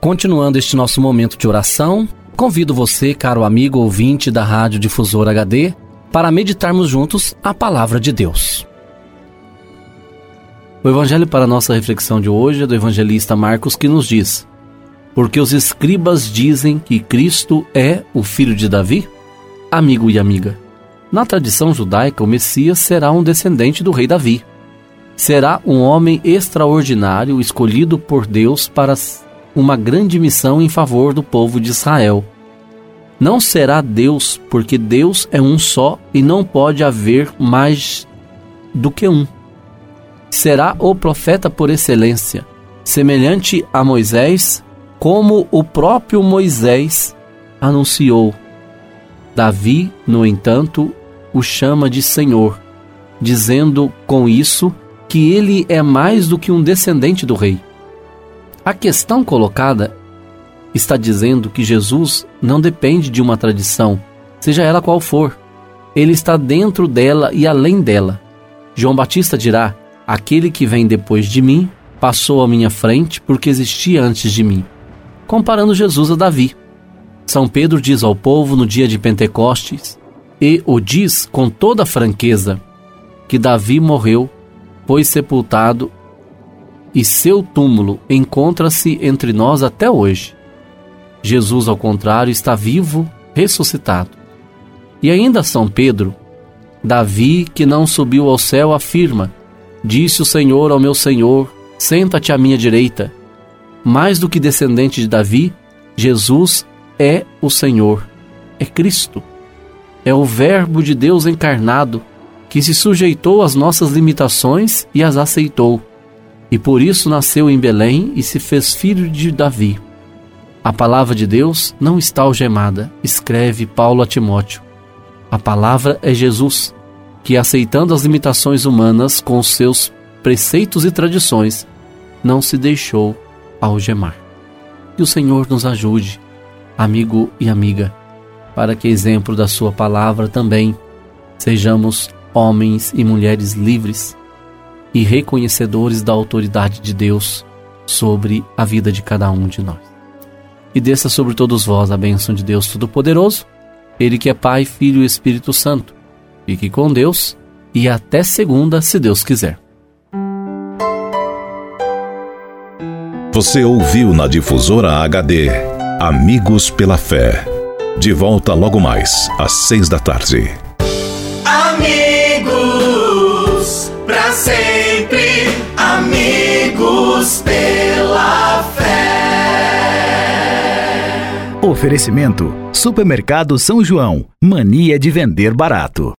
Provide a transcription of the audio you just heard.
Continuando este nosso momento de oração, convido você, caro amigo ouvinte da Rádio Difusor HD, para meditarmos juntos a palavra de Deus. O evangelho para nossa reflexão de hoje é do evangelista Marcos que nos diz: Porque os escribas dizem que Cristo é o filho de Davi? Amigo e amiga, na tradição judaica, o Messias será um descendente do rei Davi. Será um homem extraordinário escolhido por Deus para uma grande missão em favor do povo de Israel. Não será Deus, porque Deus é um só e não pode haver mais do que um. Será o profeta por excelência, semelhante a Moisés, como o próprio Moisés anunciou. Davi, no entanto, o chama de Senhor, dizendo com isso que ele é mais do que um descendente do rei. A questão colocada está dizendo que Jesus não depende de uma tradição, seja ela qual for. Ele está dentro dela e além dela. João Batista dirá: Aquele que vem depois de mim passou à minha frente porque existia antes de mim. Comparando Jesus a Davi. São Pedro diz ao povo no dia de Pentecostes, e o diz com toda franqueza, que Davi morreu, foi sepultado e seu túmulo encontra-se entre nós até hoje. Jesus, ao contrário, está vivo, ressuscitado. E ainda São Pedro, Davi, que não subiu ao céu, afirma: Disse o Senhor ao meu Senhor: Senta-te à minha direita. Mais do que descendente de Davi, Jesus é o Senhor, é Cristo. É o Verbo de Deus encarnado que se sujeitou às nossas limitações e as aceitou e por isso nasceu em Belém e se fez filho de Davi. A palavra de Deus não está algemada, escreve Paulo a Timóteo. A palavra é Jesus, que aceitando as limitações humanas com seus preceitos e tradições, não se deixou algemar. Que o Senhor nos ajude, amigo e amiga, para que, exemplo da Sua palavra, também sejamos homens e mulheres livres e reconhecedores da autoridade de Deus sobre a vida de cada um de nós. E desça sobre todos vós a bênção de Deus Todo-Poderoso, Ele que é Pai, Filho e Espírito Santo. Fique com Deus e até segunda, se Deus quiser. Você ouviu na difusora HD Amigos pela Fé. De volta logo mais, às seis da tarde. Amigos, pra sempre, pela fé. Oferecimento: Supermercado São João. Mania de vender barato.